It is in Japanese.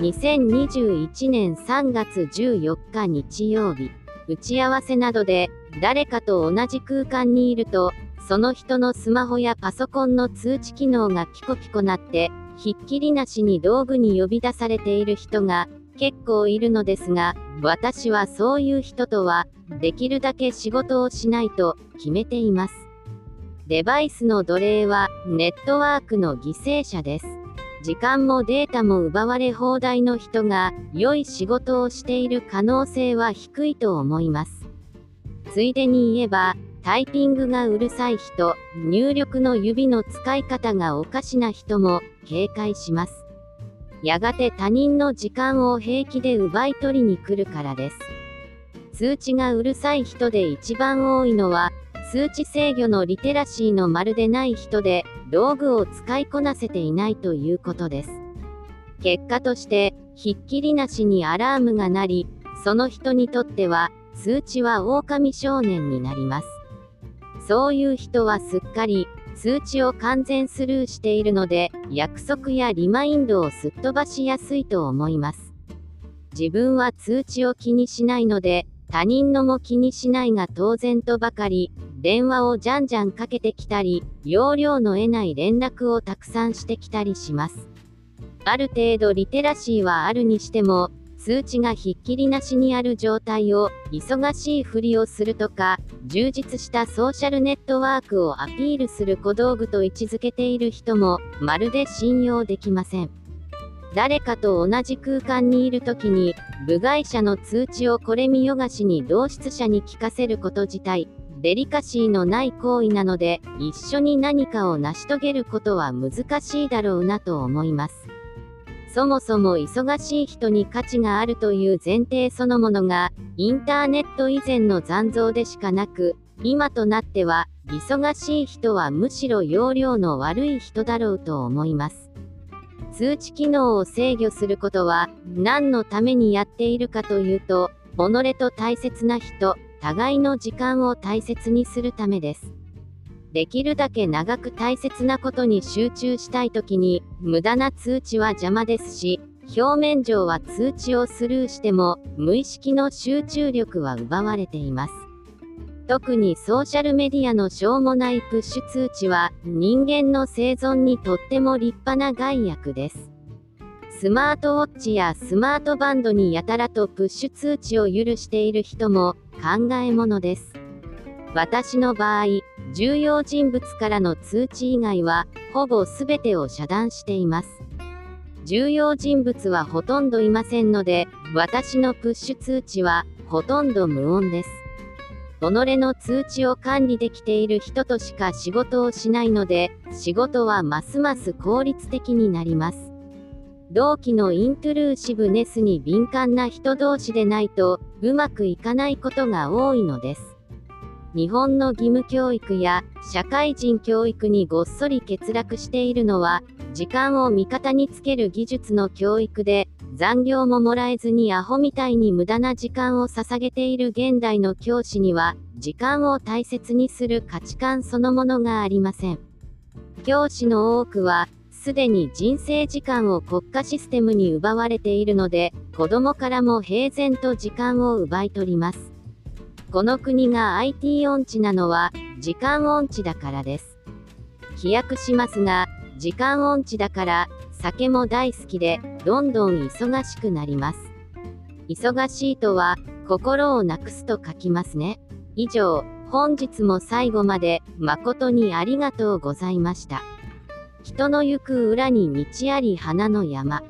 2021年3月14日日曜日、打ち合わせなどで誰かと同じ空間にいると、その人のスマホやパソコンの通知機能がピコピコなって、ひっきりなしに道具に呼び出されている人が結構いるのですが、私はそういう人とは、できるだけ仕事をしないと決めています。デバイスの奴隷はネットワークの犠牲者です。時間もデータも奪われ放題の人が良い仕事をしている可能性は低いと思います。ついでに言えば、タイピングがうるさい人、入力の指の使い方がおかしな人も警戒します。やがて他人の時間を平気で奪い取りに来るからです。通知がうるさい人で一番多いのは、通知制御のリテラシーのまるでない人で、道具を使いこなせていないということです。結果として、ひっきりなしにアラームが鳴り、その人にとっては、通知は狼少年になります。そういう人はすっかり、通知を完全スルーしているので、約束やリマインドをすっ飛ばしやすいと思います。自分は通知を気にしないので、他人のも気にしないが当然とばかり、電話をじゃんじゃんかけてきたり、容量の得ない連絡をたくさんしてきたりします。ある程度リテラシーはあるにしても、通知がひっきりなしにある状態を忙しいふりをするとか充実したソーシャルネットワークをアピールする小道具と位置づけている人もまるで信用できません誰かと同じ空間にいる時に部外者の通知をこれ見よがしに同室者に聞かせること自体デリカシーのない行為なので一緒に何かを成し遂げることは難しいだろうなと思いますそもそも忙しい人に価値があるという前提そのものが、インターネット以前の残像でしかなく、今となっては、忙しい人はむしろ容量の悪い人だろうと思います。通知機能を制御することは、何のためにやっているかというと、己と大切な人、互いの時間を大切にするためです。できるだけ長く大切なことに集中したい時に、無駄な通知は邪魔ですし、表面上は通知をスルーしても、無意識の集中力は奪われています。特にソーシャルメディアのしょうもないプッシュ通知は、人間の生存にとっても立派な害悪です。スマートウォッチやスマートバンドにやたらとプッシュ通知を許している人も考えものです。私の場合、重要人物からの通知以外は、ほぼ全てを遮断しています。重要人物はほとんどいませんので、私のプッシュ通知は、ほとんど無音です。己の通知を管理できている人としか仕事をしないので、仕事はますます効率的になります。同期のイントゥルーシブネスに敏感な人同士でないと、うまくいかないことが多いのです。日本の義務教育や社会人教育にごっそり欠落しているのは、時間を味方につける技術の教育で、残業ももらえずにアホみたいに無駄な時間を捧げている現代の教師には、時間を大切にする価値観そのものがありません。教師の多くは、すでに人生時間を国家システムに奪われているので、子供からも平然と時間を奪い取ります。この国が IT 音痴なのは、時間音痴だからです。飛躍しますが、時間音痴だから、酒も大好きで、どんどん忙しくなります。忙しいとは、心をなくすと書きますね。以上、本日も最後まで、誠にありがとうございました。人の行く裏に道あり花の山。